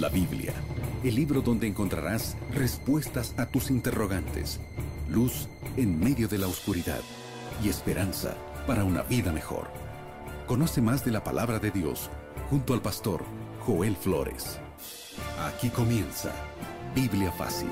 La Biblia, el libro donde encontrarás respuestas a tus interrogantes, luz en medio de la oscuridad y esperanza para una vida mejor. Conoce más de la palabra de Dios junto al pastor Joel Flores. Aquí comienza Biblia Fácil.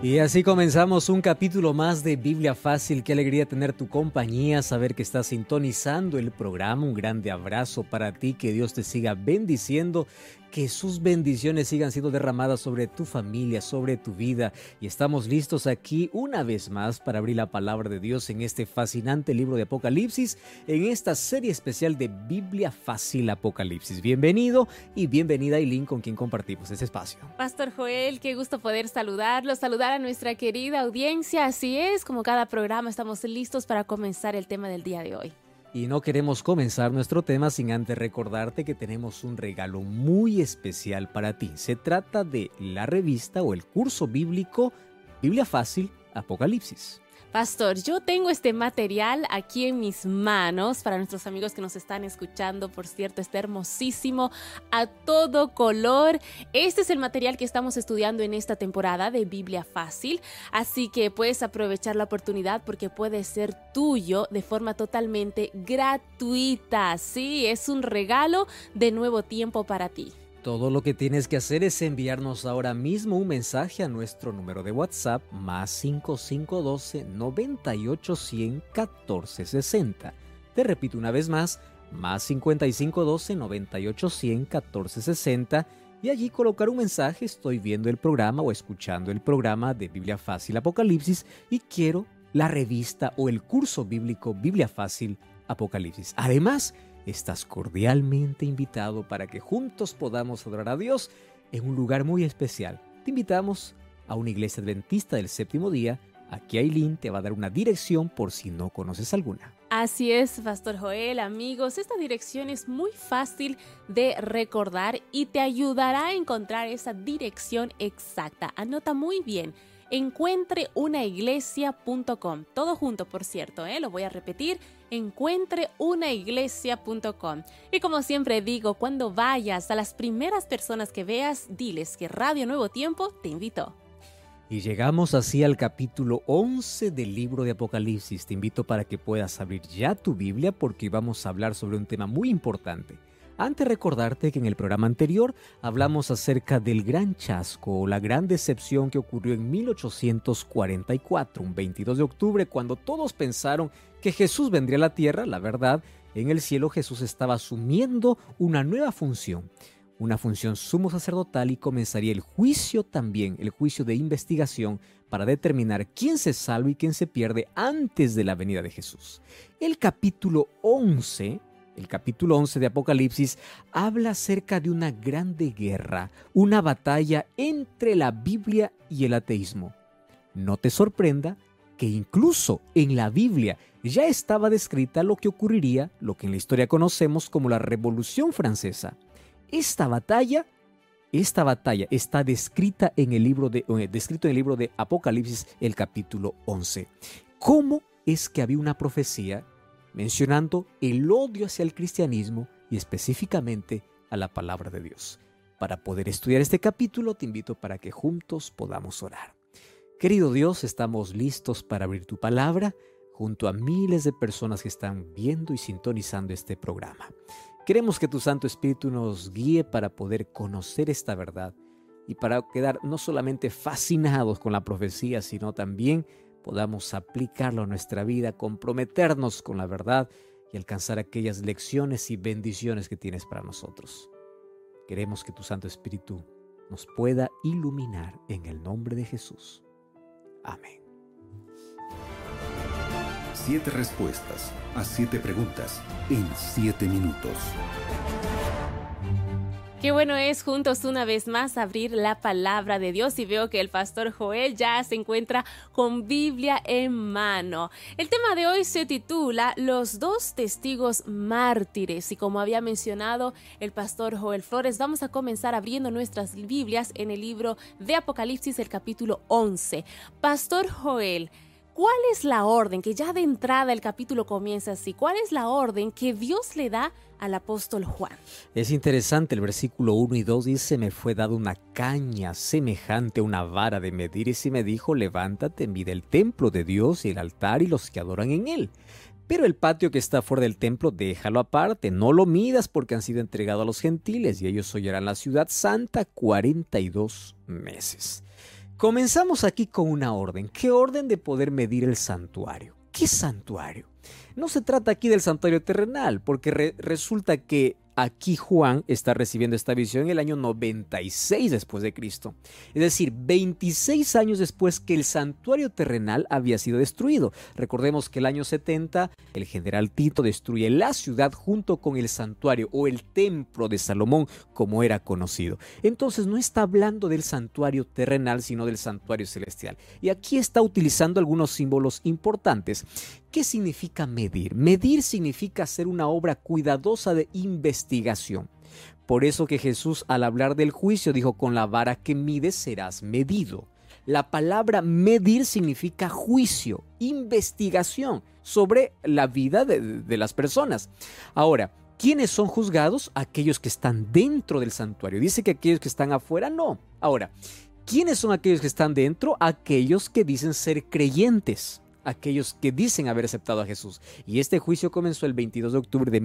Y así comenzamos un capítulo más de Biblia Fácil. Qué alegría tener tu compañía, saber que estás sintonizando el programa. Un grande abrazo para ti, que Dios te siga bendiciendo que sus bendiciones sigan siendo derramadas sobre tu familia, sobre tu vida. Y estamos listos aquí una vez más para abrir la palabra de Dios en este fascinante libro de Apocalipsis, en esta serie especial de Biblia Fácil Apocalipsis. Bienvenido y bienvenida Aileen con quien compartimos este espacio. Pastor Joel, qué gusto poder saludarlo, saludar a nuestra querida audiencia. Así es, como cada programa estamos listos para comenzar el tema del día de hoy. Y no queremos comenzar nuestro tema sin antes recordarte que tenemos un regalo muy especial para ti. Se trata de la revista o el curso bíblico Biblia Fácil Apocalipsis. Pastor, yo tengo este material aquí en mis manos para nuestros amigos que nos están escuchando. Por cierto, está hermosísimo a todo color. Este es el material que estamos estudiando en esta temporada de Biblia Fácil. Así que puedes aprovechar la oportunidad porque puede ser tuyo de forma totalmente gratuita. Sí, es un regalo de nuevo tiempo para ti. Todo lo que tienes que hacer es enviarnos ahora mismo un mensaje a nuestro número de WhatsApp más 5512 98 100 14 60. Te repito una vez más, más 5512 98 100 14 60 y allí colocar un mensaje, estoy viendo el programa o escuchando el programa de Biblia Fácil Apocalipsis y quiero la revista o el curso bíblico Biblia Fácil Apocalipsis. Además, estás cordialmente invitado para que juntos podamos adorar a Dios en un lugar muy especial. Te invitamos a una iglesia adventista del séptimo día. Aquí Aileen te va a dar una dirección por si no conoces alguna. Así es, Pastor Joel, amigos, esta dirección es muy fácil de recordar y te ayudará a encontrar esa dirección exacta. Anota muy bien encuentreunaiglesia.com. Todo junto, por cierto, ¿eh? lo voy a repetir, encuentreunaiglesia.com. Y como siempre digo, cuando vayas a las primeras personas que veas, diles que Radio Nuevo Tiempo te invitó. Y llegamos así al capítulo 11 del libro de Apocalipsis. Te invito para que puedas abrir ya tu Biblia porque vamos a hablar sobre un tema muy importante. Antes recordarte que en el programa anterior hablamos acerca del gran chasco o la gran decepción que ocurrió en 1844, un 22 de octubre, cuando todos pensaron que Jesús vendría a la tierra, la verdad, en el cielo Jesús estaba asumiendo una nueva función, una función sumo sacerdotal y comenzaría el juicio también, el juicio de investigación para determinar quién se salva y quién se pierde antes de la venida de Jesús. El capítulo 11 el capítulo 11 de Apocalipsis habla acerca de una grande guerra, una batalla entre la Biblia y el ateísmo. No te sorprenda que incluso en la Biblia ya estaba descrita lo que ocurriría, lo que en la historia conocemos como la Revolución Francesa. Esta batalla, esta batalla está descrita en el libro de, eh, descrito en el libro de Apocalipsis, el capítulo 11. ¿Cómo es que había una profecía mencionando el odio hacia el cristianismo y específicamente a la palabra de Dios. Para poder estudiar este capítulo te invito para que juntos podamos orar. Querido Dios, estamos listos para abrir tu palabra junto a miles de personas que están viendo y sintonizando este programa. Queremos que tu Santo Espíritu nos guíe para poder conocer esta verdad y para quedar no solamente fascinados con la profecía, sino también podamos aplicarlo a nuestra vida, comprometernos con la verdad y alcanzar aquellas lecciones y bendiciones que tienes para nosotros. Queremos que tu Santo Espíritu nos pueda iluminar en el nombre de Jesús. Amén. Siete respuestas a siete preguntas en siete minutos. Qué bueno es juntos una vez más abrir la palabra de Dios y veo que el pastor Joel ya se encuentra con Biblia en mano. El tema de hoy se titula Los dos testigos mártires y como había mencionado el pastor Joel Flores, vamos a comenzar abriendo nuestras Biblias en el libro de Apocalipsis el capítulo 11. Pastor Joel, ¿cuál es la orden que ya de entrada el capítulo comienza así? ¿Cuál es la orden que Dios le da al apóstol Juan? Es interesante, el versículo 1 y 2 dice, me fue dada una caña semejante a una vara de medir y se me dijo, levántate, mide el templo de Dios y el altar y los que adoran en él. Pero el patio que está fuera del templo, déjalo aparte, no lo midas porque han sido entregados a los gentiles y ellos hollarán la ciudad santa 42 meses. Comenzamos aquí con una orden. ¿Qué orden de poder medir el santuario? ¿Qué santuario? No se trata aquí del santuario terrenal, porque resulta que Aquí Juan está recibiendo esta visión en el año 96 después de Cristo. Es decir, 26 años después que el santuario terrenal había sido destruido. Recordemos que el año 70 el general Tito destruye la ciudad junto con el santuario o el templo de Salomón como era conocido. Entonces no está hablando del santuario terrenal sino del santuario celestial. Y aquí está utilizando algunos símbolos importantes ¿Qué significa medir? Medir significa hacer una obra cuidadosa de investigación. Por eso que Jesús al hablar del juicio dijo, con la vara que mides serás medido. La palabra medir significa juicio, investigación sobre la vida de, de, las personas. Ahora, ¿quiénes son juzgados? Aquellos que están dentro del santuario. Dice que aquellos que están afuera no. Ahora, ¿quiénes son aquellos que están dentro? Aquellos que dicen ser creyentes aquellos que dicen haber aceptado a Jesús. Y este juicio comenzó el 22 de octubre de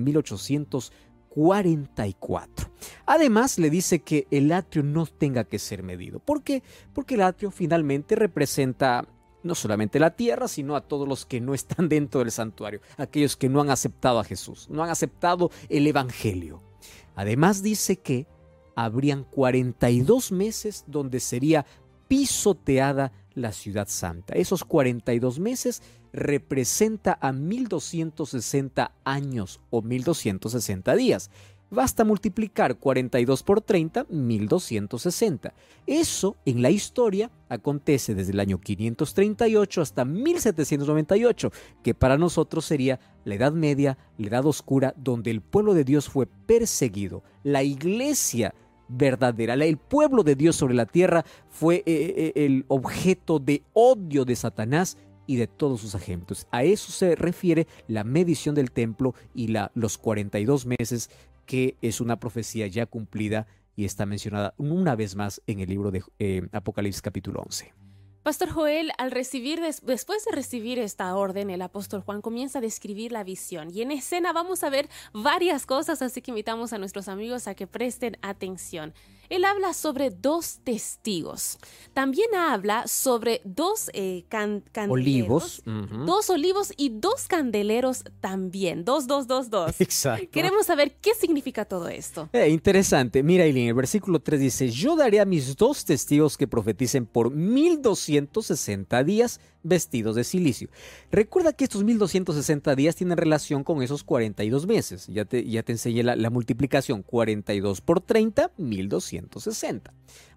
1844. Además, le dice que el atrio no tenga que ser medido. ¿Por qué? Porque el atrio finalmente representa no solamente la tierra, sino a todos los que no están dentro del santuario, aquellos que no han aceptado a Jesús, no han aceptado el Evangelio. Además dice que habrían 42 meses donde sería pisoteada la ciudad santa. Esos 42 meses representa a 1260 años o 1260 días. Basta multiplicar 42 por 30, 1260. Eso en la historia acontece desde el año 538 hasta 1798, que para nosotros sería la Edad Media, la Edad Oscura, donde el pueblo de Dios fue perseguido. La iglesia verdadera. El pueblo de Dios sobre la tierra fue eh, eh, el objeto de odio de Satanás y de todos sus agentes. A eso se refiere la medición del templo y la, los 42 meses, que es una profecía ya cumplida y está mencionada una vez más en el libro de eh, Apocalipsis capítulo 11. Pastor Joel, al recibir, después de recibir esta orden, el apóstol Juan comienza a describir la visión. Y en escena vamos a ver varias cosas, así que invitamos a nuestros amigos a que presten atención. Él habla sobre dos testigos. También habla sobre dos eh, candeleros. Olivos. Dos olivos y dos candeleros también. Dos, dos, dos, dos. Exacto. Queremos saber qué significa todo esto. Eh, interesante. Mira, Eileen, el versículo 3 dice, yo daré a mis dos testigos que profeticen por 1260 días vestidos de silicio. Recuerda que estos 1260 días tienen relación con esos 42 meses. Ya te, ya te enseñé la, la multiplicación. 42 por 30, 1260.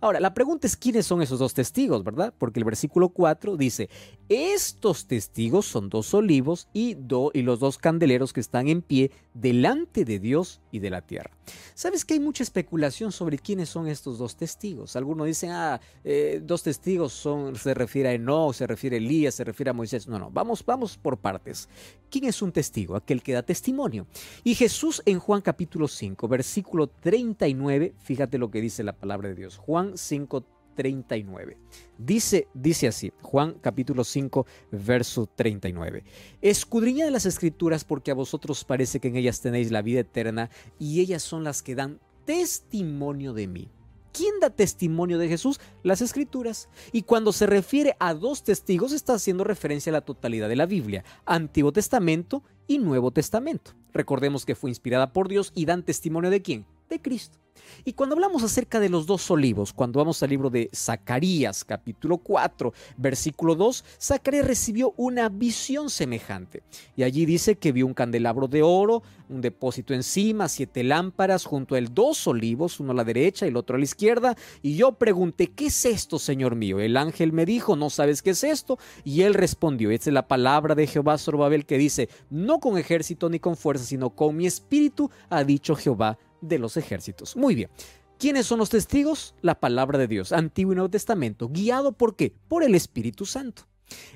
Ahora, la pregunta es quiénes son esos dos testigos, ¿verdad? Porque el versículo 4 dice, estos testigos son dos olivos y, y los dos candeleros que están en pie delante de Dios y de la tierra. ¿Sabes que hay mucha especulación sobre quiénes son estos dos testigos? Algunos dicen, ah, eh, dos testigos son, se refiere a Enoch, se refiere a Elías, se refiere a Moisés. No, no, vamos, vamos por partes. ¿Quién es un testigo? Aquel que da testimonio. Y Jesús en Juan capítulo 5, versículo 39, fíjate lo que dice la palabra de Dios. Juan 5:39. Dice, dice así, Juan capítulo 5, verso 39. Escudriñad las escrituras porque a vosotros parece que en ellas tenéis la vida eterna y ellas son las que dan testimonio de mí. ¿Quién da testimonio de Jesús? Las escrituras. Y cuando se refiere a dos testigos está haciendo referencia a la totalidad de la Biblia, Antiguo Testamento y Nuevo Testamento. Recordemos que fue inspirada por Dios y dan testimonio de quién? De Cristo. Y cuando hablamos acerca de los dos olivos, cuando vamos al libro de Zacarías, capítulo 4, versículo 2, Zacarías recibió una visión semejante. Y allí dice que vio un candelabro de oro, un depósito encima, siete lámparas, junto a dos olivos, uno a la derecha y el otro a la izquierda. Y yo pregunté, ¿qué es esto, Señor mío? El ángel me dijo, ¿no sabes qué es esto? Y él respondió, esta es la palabra de Jehová Zorobabel que dice, no con ejército ni con fuerza, sino con mi espíritu, ha dicho Jehová de los ejércitos. Muy bien. ¿Quiénes son los testigos? La palabra de Dios, Antiguo y Nuevo Testamento, guiado por qué? Por el Espíritu Santo.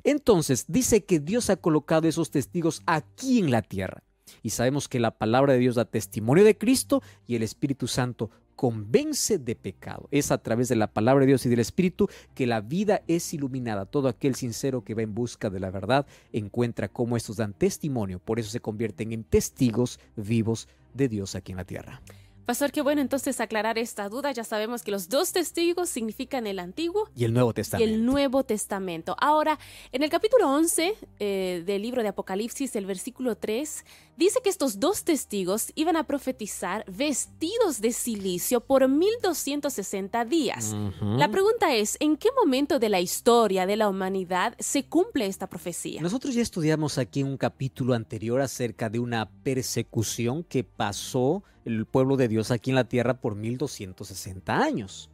Entonces dice que Dios ha colocado esos testigos aquí en la tierra. Y sabemos que la palabra de Dios da testimonio de Cristo y el Espíritu Santo convence de pecado. Es a través de la palabra de Dios y del Espíritu que la vida es iluminada. Todo aquel sincero que va en busca de la verdad encuentra cómo estos dan testimonio. Por eso se convierten en testigos vivos de Dios aquí en la tierra. Pastor, qué bueno entonces aclarar esta duda. Ya sabemos que los dos testigos significan el Antiguo y el Nuevo Testamento. Y el Nuevo Testamento. Ahora, en el capítulo 11 eh, del libro de Apocalipsis, el versículo 3, dice que estos dos testigos iban a profetizar vestidos de silicio por 1260 días. La pregunta es, ¿en qué momento de la historia de la humanidad se cumple esta profecía? Nosotros ya estudiamos aquí un capítulo anterior acerca de una persecución que pasó el pueblo de Dios aquí en la tierra por 1260 años.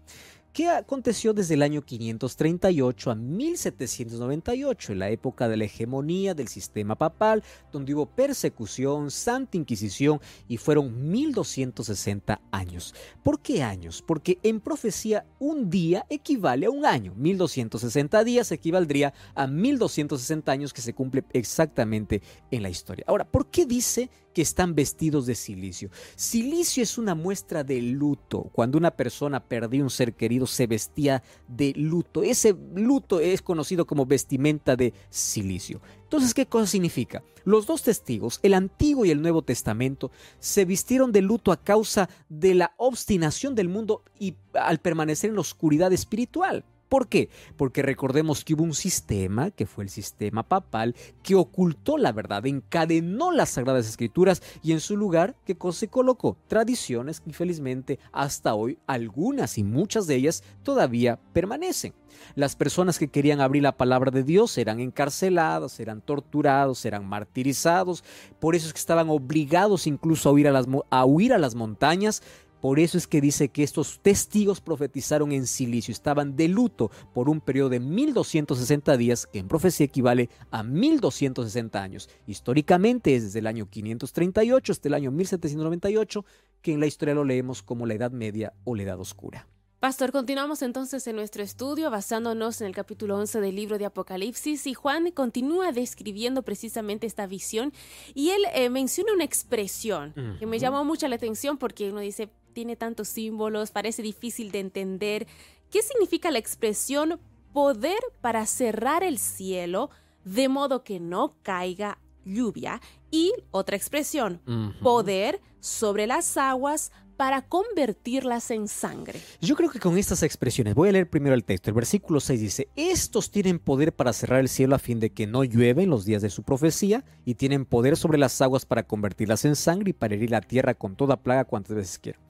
¿Qué aconteció desde el año 538 a 1798, en la época de la hegemonía del sistema papal, donde hubo persecución, santa inquisición y fueron 1260 años. ¿Por qué años? Porque en profecía un día equivale a un año. 1260 días equivaldría a 1260 años que se cumple exactamente en la historia. Ahora, ¿por qué dice que están vestidos de silicio. Silicio es una muestra de luto. Cuando una persona perdía un ser querido, se vestía de luto. Ese luto es conocido como vestimenta de silicio. Entonces, ¿qué cosa significa? Los dos testigos, el Antiguo y el Nuevo Testamento, se vistieron de luto a causa de la obstinación del mundo y al permanecer en la oscuridad espiritual. ¿Por qué? Porque recordemos que hubo un sistema, que fue el sistema papal, que ocultó la verdad, encadenó las sagradas escrituras y en su lugar, ¿qué cosa se colocó? Tradiciones que felizmente hasta hoy algunas y muchas de ellas todavía permanecen. Las personas que querían abrir la palabra de Dios eran encarcelados, eran torturados, eran martirizados, por eso es que estaban obligados incluso a las, a huir a las montañas por eso es que dice que estos testigos profetizaron en silicio, estaban de luto por un periodo de 1260 días, que en profecía equivale a 1260 años. Históricamente es desde el año 538 hasta el año 1798, que en la historia lo leemos como la Edad Media o la Edad Oscura. Pastor, continuamos entonces en nuestro estudio basándonos en el capítulo 11 del libro de Apocalipsis y Juan continúa describiendo precisamente esta visión y él eh, menciona una expresión que me llamó mucho la atención porque uno dice, tiene tantos símbolos, parece difícil de entender. ¿Qué significa la expresión poder para cerrar el cielo de modo que no caiga lluvia? Y otra expresión, poder sobre las aguas para convertirlas en sangre. Yo creo que con estas expresiones, voy a leer primero el texto, el versículo 6 dice, estos tienen poder para cerrar el cielo a fin de que no llueve en los días de su profecía, y tienen poder sobre las aguas para convertirlas en sangre y para herir la tierra con toda plaga cuantas veces quieran.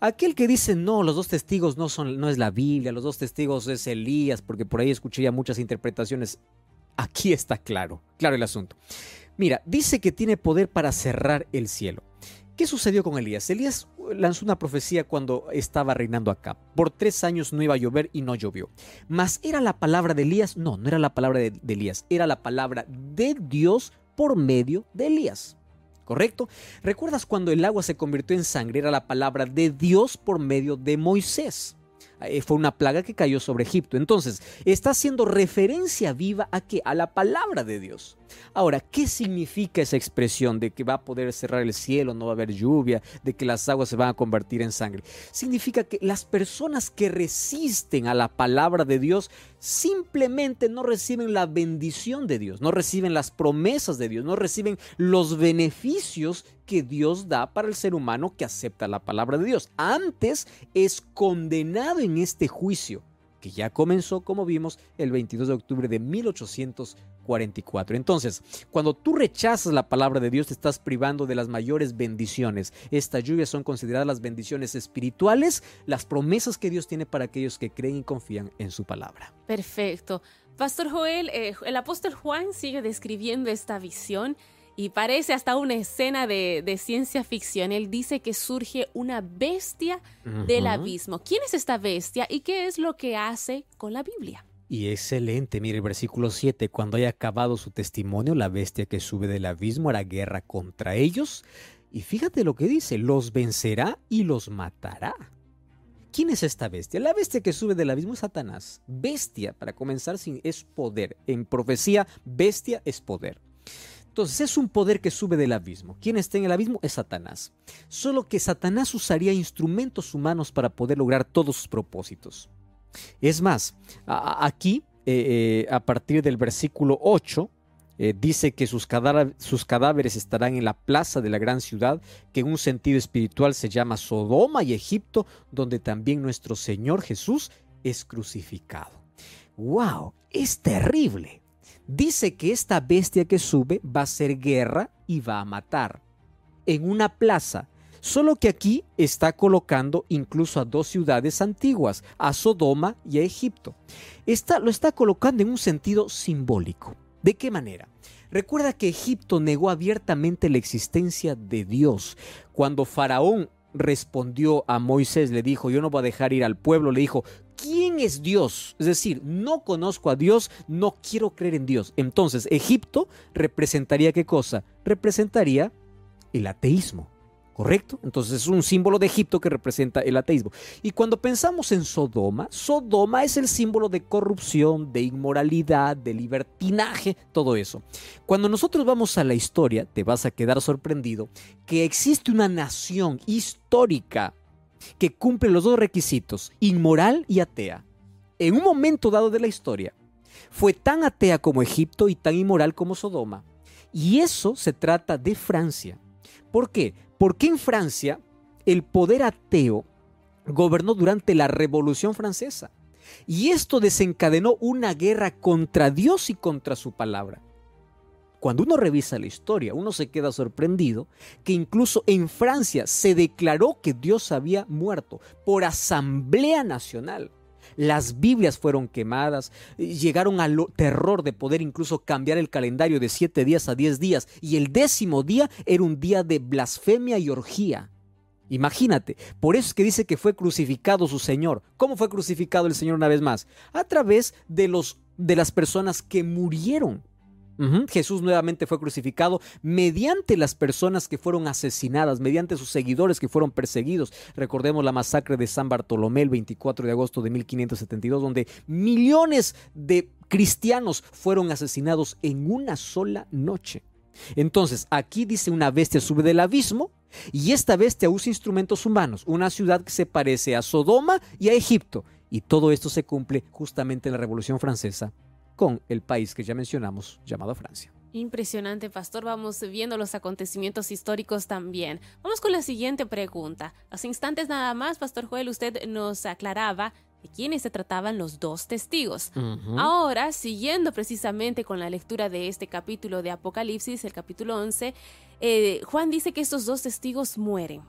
Aquel que dice, no, los dos testigos no, son, no es la Biblia, los dos testigos es Elías, porque por ahí escuché ya muchas interpretaciones, aquí está claro, claro el asunto. Mira, dice que tiene poder para cerrar el cielo. ¿Qué sucedió con Elías? Elías lanzó una profecía cuando estaba reinando acá. Por tres años no iba a llover y no llovió. Mas era la palabra de Elías. No, no era la palabra de, Elías. Era la palabra de Dios por medio de Elías. ¿Correcto? ¿Recuerdas cuando el agua se convirtió en sangre? Era la palabra de Dios por medio de Moisés. Eh, fue una plaga que cayó sobre Egipto. Entonces, está haciendo referencia viva a qué? A la palabra de Dios. Ahora, ¿qué significa esa expresión de que va a poder cerrar el cielo, no va a haber lluvia, de que las aguas se van a convertir en sangre? Significa que las personas que resisten a la palabra de Dios simplemente no reciben la bendición de Dios, no reciben las promesas de Dios, no reciben los beneficios que Dios da para el ser humano que acepta la palabra de Dios. Antes es condenado en este juicio que ya comenzó, como vimos, el 22 de octubre de 1844. Entonces, cuando tú rechazas la palabra de Dios, te estás privando de las mayores bendiciones. Estas lluvias son consideradas las bendiciones espirituales, las promesas que Dios tiene para aquellos que creen y confían en su palabra. Perfecto. Pastor Joel, eh, el apóstol Juan sigue describiendo esta visión y parece hasta una escena de, ciencia ficción. Él dice que surge una bestia del abismo. ¿Quién es esta bestia y qué es lo que hace con la Biblia? Y excelente, mire el versículo 7, cuando haya acabado su testimonio, la bestia que sube del abismo hará guerra contra ellos. Y fíjate lo que dice, los vencerá y los matará. ¿Quién es esta bestia? La bestia que sube del abismo es Satanás. Bestia, para comenzar, es poder. En profecía, bestia es poder. Entonces es un poder que sube del abismo. ¿Quién está en el abismo? Es Satanás. Solo que Satanás usaría instrumentos humanos para poder lograr todos sus propósitos. Es más, aquí, eh, eh, a partir del versículo 8, eh, dice que sus, sus, cadáveres estarán en la plaza de la gran ciudad, que en un sentido espiritual se llama Sodoma y Egipto, donde también nuestro Señor Jesús es crucificado. ¡Wow! Es terrible. Dice que esta bestia que sube va a hacer guerra y va a matar. En una plaza, Solo que aquí está colocando incluso a dos ciudades antiguas, a Sodoma y a Egipto. lo está colocando en un sentido simbólico. ¿De qué manera? Recuerda que Egipto negó abiertamente la existencia de Dios. Cuando Faraón respondió a Moisés, le dijo, yo no voy a dejar ir al pueblo, le dijo, ¿quién es Dios? Es decir, no conozco a Dios, no quiero creer en Dios. Entonces, Egipto representaría qué cosa? Representaría el ateísmo. ¿Correcto? Entonces es un símbolo de Egipto que representa el ateísmo. Y cuando pensamos en Sodoma, Sodoma es el símbolo de corrupción, de inmoralidad, de libertinaje, todo eso. Cuando nosotros vamos a la historia, te vas a quedar sorprendido que existe una nación histórica que cumple los dos requisitos, inmoral y atea. En un momento dado de la historia, fue tan atea como Egipto y tan inmoral como Sodoma. Y eso se trata de Francia. ¿Por qué? Porque en Francia el poder ateo gobernó durante la Revolución Francesa. Y esto desencadenó una guerra contra Dios y contra su palabra. Cuando uno revisa la historia, uno se queda sorprendido que incluso en Francia se declaró que Dios había muerto por asamblea nacional. Las Biblias fueron quemadas, llegaron al terror de poder incluso cambiar el calendario de siete días a diez días y el décimo día era un día de blasfemia y orgía. Imagínate, por eso es que dice que fue crucificado su Señor. ¿Cómo fue crucificado el Señor una vez más? A través de, los, de las personas que murieron Jesús nuevamente fue crucificado mediante las personas que fueron asesinadas, mediante sus seguidores que fueron perseguidos. Recordemos la masacre de San Bartolomé el 24 de agosto de 1572, donde millones de cristianos fueron asesinados en una sola noche. Entonces, aquí dice una bestia sube del abismo y esta bestia usa instrumentos humanos, una ciudad que se parece a Sodoma y a Egipto. Y todo esto se cumple justamente en la Revolución Francesa con el país que ya mencionamos llamado Francia. Impresionante, Pastor. Vamos viendo los acontecimientos históricos también. Vamos con la siguiente pregunta. Hace instantes nada más, Pastor Joel, usted nos aclaraba de quiénes se trataban los dos testigos. Ahora, siguiendo precisamente con la lectura de este capítulo de Apocalipsis, el capítulo 11, eh, Juan dice que estos dos testigos mueren.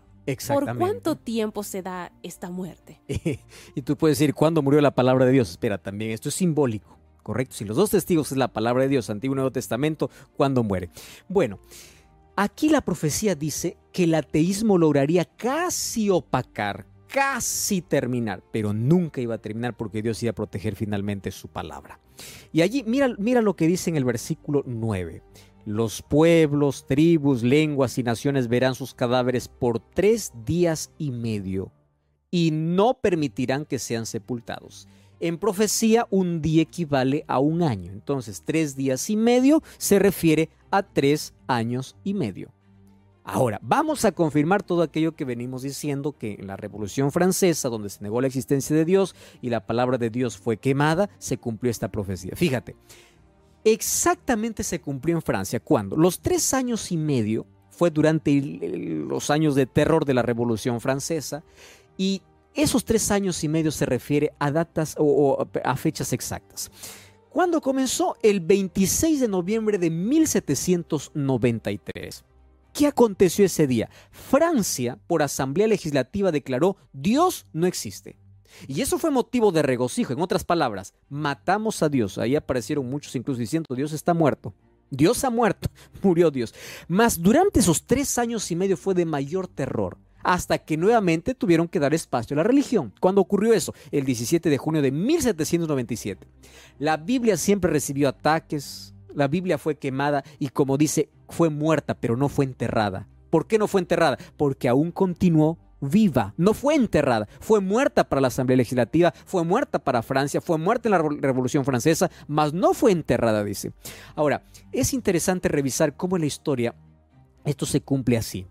¿Por cuánto tiempo se da esta muerte? y tú puedes decir, ¿cuándo murió la palabra de Dios? Espera, también esto es simbólico. ¿Correcto? Si los dos testigos es la palabra de Dios, Antiguo y Nuevo Testamento, ¿cuándo muere? Bueno, aquí la profecía dice que el ateísmo lograría casi opacar, casi terminar, pero nunca iba a terminar porque Dios iba a proteger finalmente su palabra. Y allí, mira, mira lo que dice en el versículo 9. Los pueblos, tribus, lenguas y naciones verán sus cadáveres por tres días y medio y no permitirán que sean sepultados. En profecía, un día equivale a un año. Entonces, tres días y medio se refiere a tres años y medio. Ahora, vamos a confirmar todo aquello que venimos diciendo, que en la Revolución Francesa, donde se negó la existencia de Dios y la palabra de Dios fue quemada, se cumplió esta profecía. Fíjate, exactamente se cumplió en Francia cuando los tres años y medio fue durante los años de terror de la Revolución Francesa y esos tres años y medio se refiere a datas o, a fechas exactas. ¿Cuándo comenzó? El 26 de noviembre de 1793. ¿Qué aconteció ese día? Francia, por asamblea legislativa, declaró Dios no existe. Y eso fue motivo de regocijo. En otras palabras, matamos a Dios. Ahí aparecieron muchos incluso diciendo Dios está muerto. Dios ha muerto, murió Dios. Mas durante esos tres años y medio fue de mayor terror hasta que nuevamente tuvieron que dar espacio a la religión. ¿Cuándo ocurrió eso? El 17 de junio de 1797. La Biblia siempre recibió ataques, la Biblia fue quemada y como dice, fue muerta, pero no fue enterrada. ¿Por qué no fue enterrada? Porque aún continuó viva, no fue enterrada, fue muerta para la Asamblea Legislativa, fue muerta para Francia, fue muerta en la Revolución Francesa, mas no fue enterrada, dice. Ahora, es interesante revisar cómo en la historia esto se cumple así.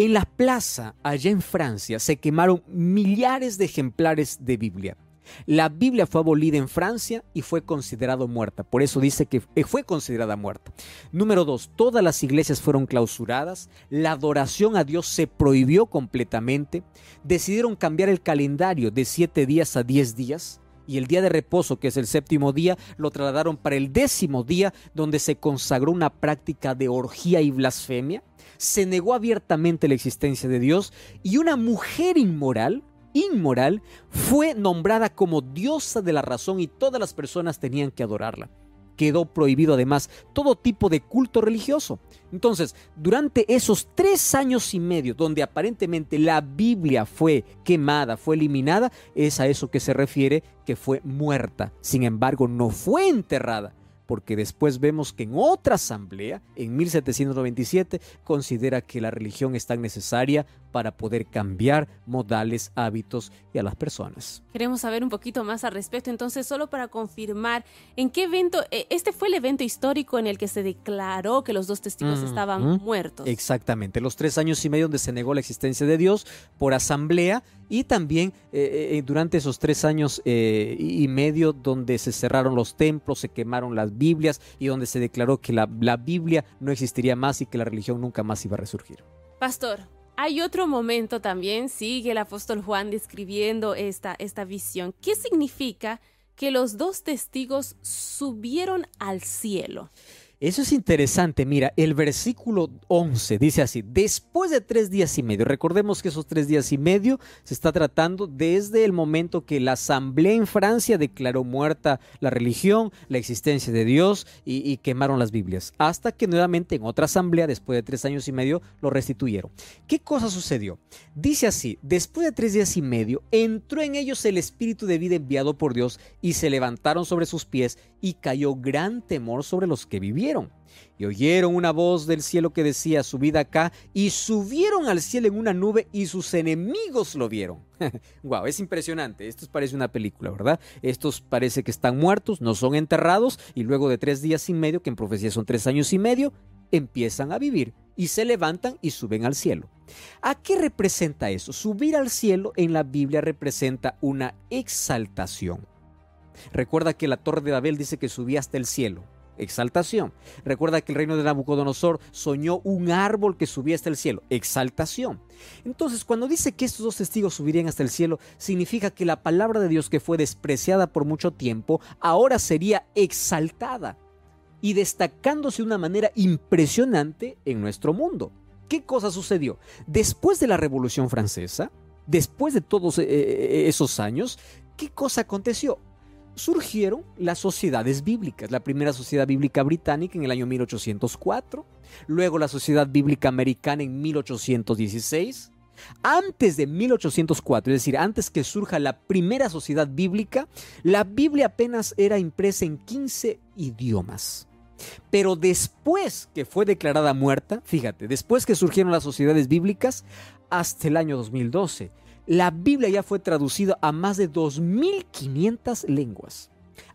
En la plaza, allá en Francia, se quemaron millares de ejemplares de Biblia. La Biblia fue abolida en Francia y fue considerada muerta. Por eso dice que fue considerada muerta. Número dos, todas las iglesias fueron clausuradas. La adoración a Dios se prohibió completamente. Decidieron cambiar el calendario de siete días a diez días. Y el día de reposo, que es el séptimo día, lo trasladaron para el décimo día, donde se consagró una práctica de orgía y blasfemia. Se negó abiertamente la existencia de Dios y una mujer inmoral inmoral, fue nombrada como diosa de la razón y todas las personas tenían que adorarla. Quedó prohibido además todo tipo de culto religioso. Entonces, durante esos tres años y medio donde aparentemente la Biblia fue quemada, fue eliminada, es a eso que se refiere que fue muerta. Sin embargo, no fue enterrada porque después vemos que en otra asamblea, en 1797, considera que la religión es tan necesaria para poder cambiar modales, hábitos y a las personas. Queremos saber un poquito más al respecto, entonces solo para confirmar, ¿en qué evento, eh, este fue el evento histórico en el que se declaró que los dos testigos estaban muertos? Exactamente, los tres años y medio donde se negó la existencia de Dios por asamblea y también eh, eh, durante esos tres años y medio donde se cerraron los templos, se quemaron las Biblias y donde se declaró que la, la Biblia no existiría más y que la religión nunca más iba a resurgir. Pastor, hay otro momento también, sigue el apóstol Juan describiendo esta, esta visión. ¿Qué significa que los dos testigos subieron al cielo? Eso es interesante. Mira, el versículo 11 dice así, después de tres días y medio, recordemos que esos tres días y medio se está tratando desde el momento que la asamblea en Francia declaró muerta la religión, la existencia de Dios y, quemaron las Biblias, hasta que nuevamente en otra asamblea, después de tres años y medio, lo restituyeron. ¿Qué cosa sucedió? Dice así, después de tres días y medio, entró en ellos el espíritu de vida enviado por Dios y se levantaron sobre sus pies y cayó gran temor sobre los que vivieron. Y oyeron una voz del cielo que decía, subid acá, y subieron al cielo en una nube y sus enemigos lo vieron. wow, es impresionante. Esto parece una película, ¿verdad? Estos parece que están muertos, no son enterrados, y luego de tres días y medio, que en profecía son tres años y medio, empiezan a vivir y se levantan y suben al cielo. ¿A qué representa eso? Subir al cielo en la Biblia representa una exaltación. Recuerda que la torre de Babel dice que subía hasta el cielo. Exaltación. Recuerda que el reino de Nabucodonosor soñó un árbol que subía hasta el cielo. Exaltación. Entonces, cuando dice que estos dos testigos subirían hasta el cielo, significa que la palabra de Dios que fue despreciada por mucho tiempo, ahora sería exaltada y destacándose de una manera impresionante en nuestro mundo. ¿Qué cosa sucedió? Después de la Revolución Francesa, después de todos eh, eh, esos años, ¿qué cosa aconteció? Surgieron las sociedades bíblicas. La primera sociedad bíblica británica en el año 1804, luego la sociedad bíblica americana en 1816. Antes de 1804, es decir, antes que surja la primera sociedad bíblica, la Biblia apenas era impresa en 15 idiomas. Pero después que fue declarada muerta, fíjate, después que surgieron las sociedades bíblicas, hasta el año 2012, la Biblia ya fue traducida a más de 2.500 lenguas.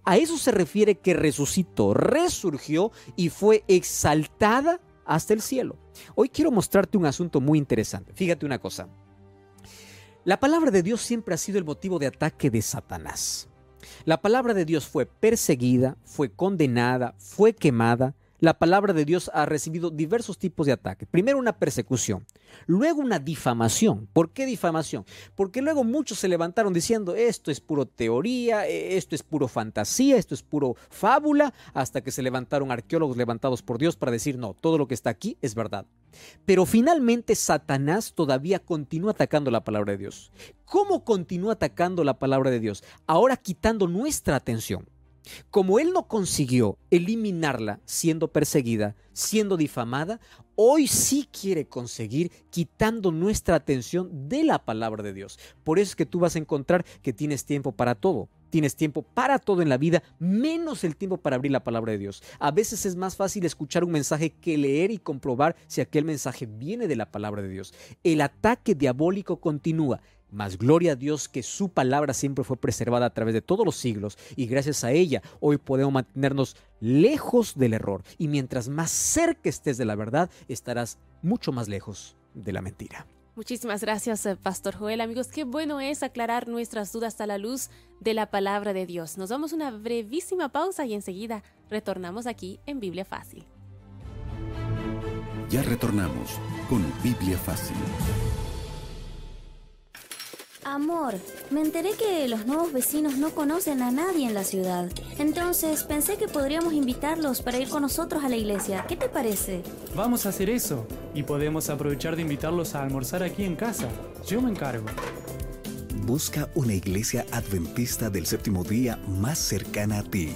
A eso se refiere que resucitó, resurgió y fue exaltada hasta el cielo. Hoy quiero mostrarte un asunto muy interesante. Fíjate una cosa. La palabra de Dios siempre ha sido el motivo de ataque de Satanás. La palabra de Dios fue perseguida, fue condenada, fue quemada, la palabra de Dios ha recibido diversos tipos de ataques. Primero una persecución, luego una difamación. ¿Por qué difamación? Porque luego muchos se levantaron diciendo esto es puro teoría, e, esto es puro fantasía, esto es puro fábula, hasta que se levantaron arqueólogos levantados por Dios para decir no, todo lo que está aquí es verdad. Pero finalmente Satanás todavía continúa atacando la palabra de Dios. ¿Cómo continúa atacando la palabra de Dios? Ahora quitando nuestra atención. Como él no consiguió eliminarla siendo perseguida, siendo difamada, hoy sí quiere conseguir quitando nuestra atención de la palabra de Dios. Por eso es que tú vas a encontrar que tienes tiempo para todo. Tienes tiempo para todo en la vida, menos el tiempo para abrir la palabra de Dios. A veces es más fácil escuchar un mensaje que leer y comprobar si aquel mensaje viene de la palabra de Dios. El ataque diabólico continúa. Mas gloria a Dios que su palabra siempre fue preservada a través de todos los siglos y gracias a ella hoy podemos mantenernos lejos del error. Y mientras más cerca estés de la verdad, estarás mucho más lejos de la mentira. Muchísimas gracias, eh, Pastor Joel. Amigos, qué bueno es aclarar nuestras dudas a la luz de la palabra de Dios. Nos damos una brevísima pausa y enseguida retornamos aquí en Biblia Fácil. Ya retornamos con Biblia Fácil. Amor, me enteré que los nuevos vecinos no conocen a nadie en la ciudad. Entonces pensé que podríamos invitarlos para ir con nosotros a la iglesia. ¿Qué te parece? Vamos a hacer eso. Y podemos aprovechar de invitarlos a almorzar aquí en casa. Yo me encargo. Busca una iglesia adventista del séptimo día más cercana a ti.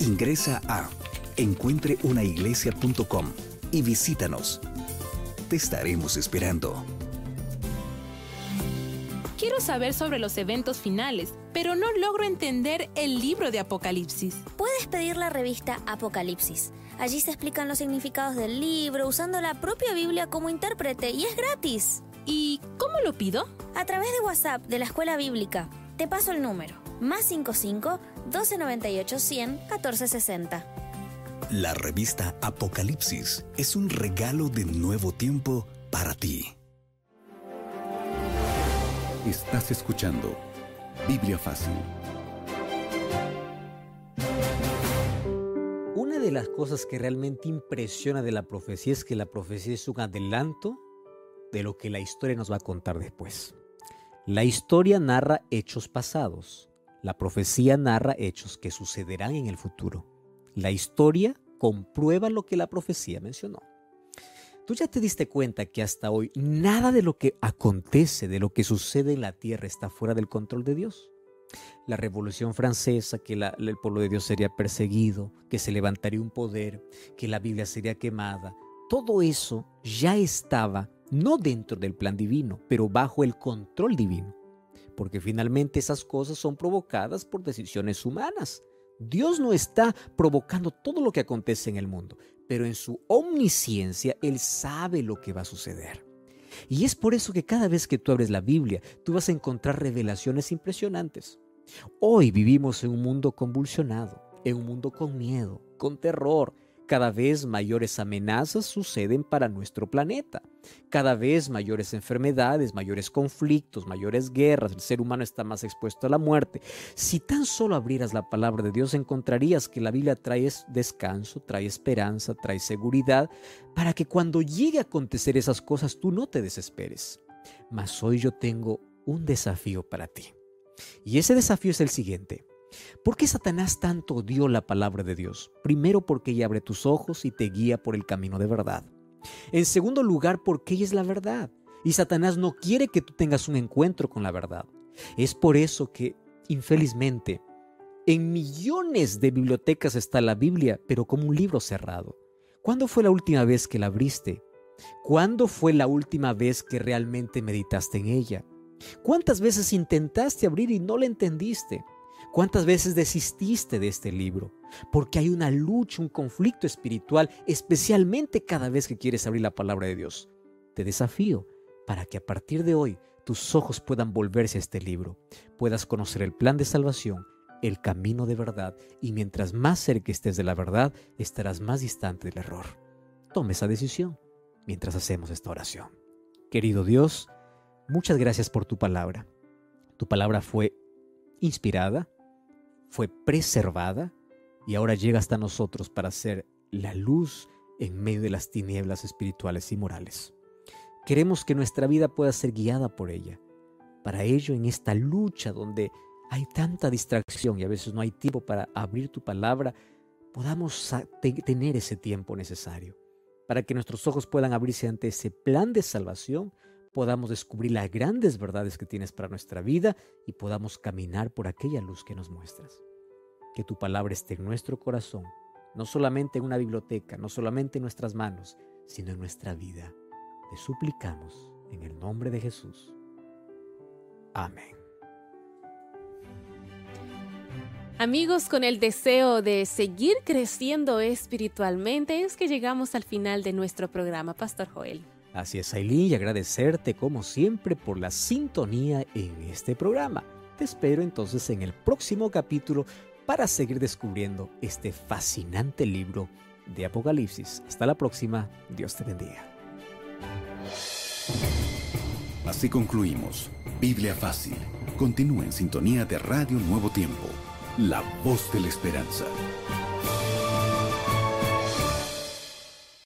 Ingresa a encuentreunaiglesia.com y visítanos. Te estaremos esperando. Quiero saber sobre los eventos finales, pero no logro entender el libro de Apocalipsis. Puedes pedir la revista Apocalipsis. Allí se explican los significados del libro usando la propia Biblia como intérprete y es gratis. ¿Y cómo lo pido? A través de WhatsApp de la Escuela Bíblica. Te paso el número. Más 55 1298 100 1460. La revista Apocalipsis es un regalo de nuevo tiempo para ti. Estás escuchando Biblia Fácil. Una de las cosas que realmente impresiona de la profecía es que la profecía es un adelanto de lo que la historia nos va a contar después. La historia narra hechos pasados. La profecía narra hechos que sucederán en el futuro. La historia comprueba lo que la profecía mencionó. Tú ya te diste cuenta que hasta hoy nada de lo que acontece, de lo que sucede en la tierra está fuera del control de Dios. La revolución francesa, que el pueblo de Dios sería perseguido, que se levantaría un poder, que la Biblia sería quemada, todo eso ya estaba no dentro del plan divino, pero bajo el control divino. Porque finalmente esas cosas son provocadas por decisiones humanas. Dios no está provocando todo lo que acontece en el mundo, pero en su omnisciencia Él sabe lo que va a suceder. Y es por eso que cada vez que tú abres la Biblia, tú vas a encontrar revelaciones impresionantes. Hoy vivimos en un mundo convulsionado, en un mundo con miedo, con terror, cada vez mayores amenazas suceden para nuestro planeta. Cada vez mayores enfermedades, mayores conflictos, mayores guerras. El ser humano está más expuesto a la muerte. Si tan solo abrieras la palabra de Dios, encontrarías que la Biblia trae descanso, trae esperanza, trae seguridad, para que cuando llegue a acontecer esas cosas tú no te desesperes. Mas hoy yo tengo un desafío para ti. Y ese desafío es el siguiente. ¿Por qué Satanás tanto odió la palabra de Dios? Primero porque ella abre tus ojos y te guía por el camino de verdad. En segundo lugar porque ella es la verdad. Y Satanás no quiere que tú tengas un encuentro con la verdad. Es por eso que, infelizmente, en millones de bibliotecas está la Biblia, pero como un libro cerrado. ¿Cuándo fue la última vez que la abriste? ¿Cuándo fue la última vez que realmente meditaste en ella? ¿Cuántas veces intentaste abrir y no la entendiste? ¿Cuántas veces desististe de este libro? Porque hay una lucha, un conflicto espiritual, especialmente cada vez que quieres abrir la palabra de Dios. Te desafío para que a partir de hoy tus ojos puedan volverse a este libro, puedas conocer el plan de salvación, el camino de verdad, y mientras más cerca estés de la verdad, estarás más distante del error. Tome esa decisión mientras hacemos esta oración. Querido Dios, muchas gracias por tu palabra. Tu palabra fue inspirada, fue preservada y ahora llega hasta nosotros para ser la luz en medio de las tinieblas espirituales y morales. Queremos que nuestra vida pueda ser guiada por ella. Para ello, en esta lucha donde hay tanta distracción y a veces no hay tiempo para abrir tu palabra, podamos tener ese tiempo necesario para que nuestros ojos puedan abrirse ante ese plan de salvación podamos descubrir las grandes verdades que tienes para nuestra vida y podamos caminar por aquella luz que nos muestras. Que tu palabra esté en nuestro corazón, no solamente en una biblioteca, no solamente en nuestras manos, sino en nuestra vida. Te suplicamos en el nombre de Jesús. Amén. Amigos, con el deseo de seguir creciendo espiritualmente, es que llegamos al final de nuestro programa, Pastor Joel. Así es, Aileen, y agradecerte como siempre por la sintonía en este programa. Te espero entonces en el próximo capítulo para seguir descubriendo este fascinante libro de Apocalipsis. Hasta la próxima, Dios te bendiga. Así concluimos. Biblia Fácil. Continúa en sintonía de Radio Nuevo Tiempo, la voz de la esperanza.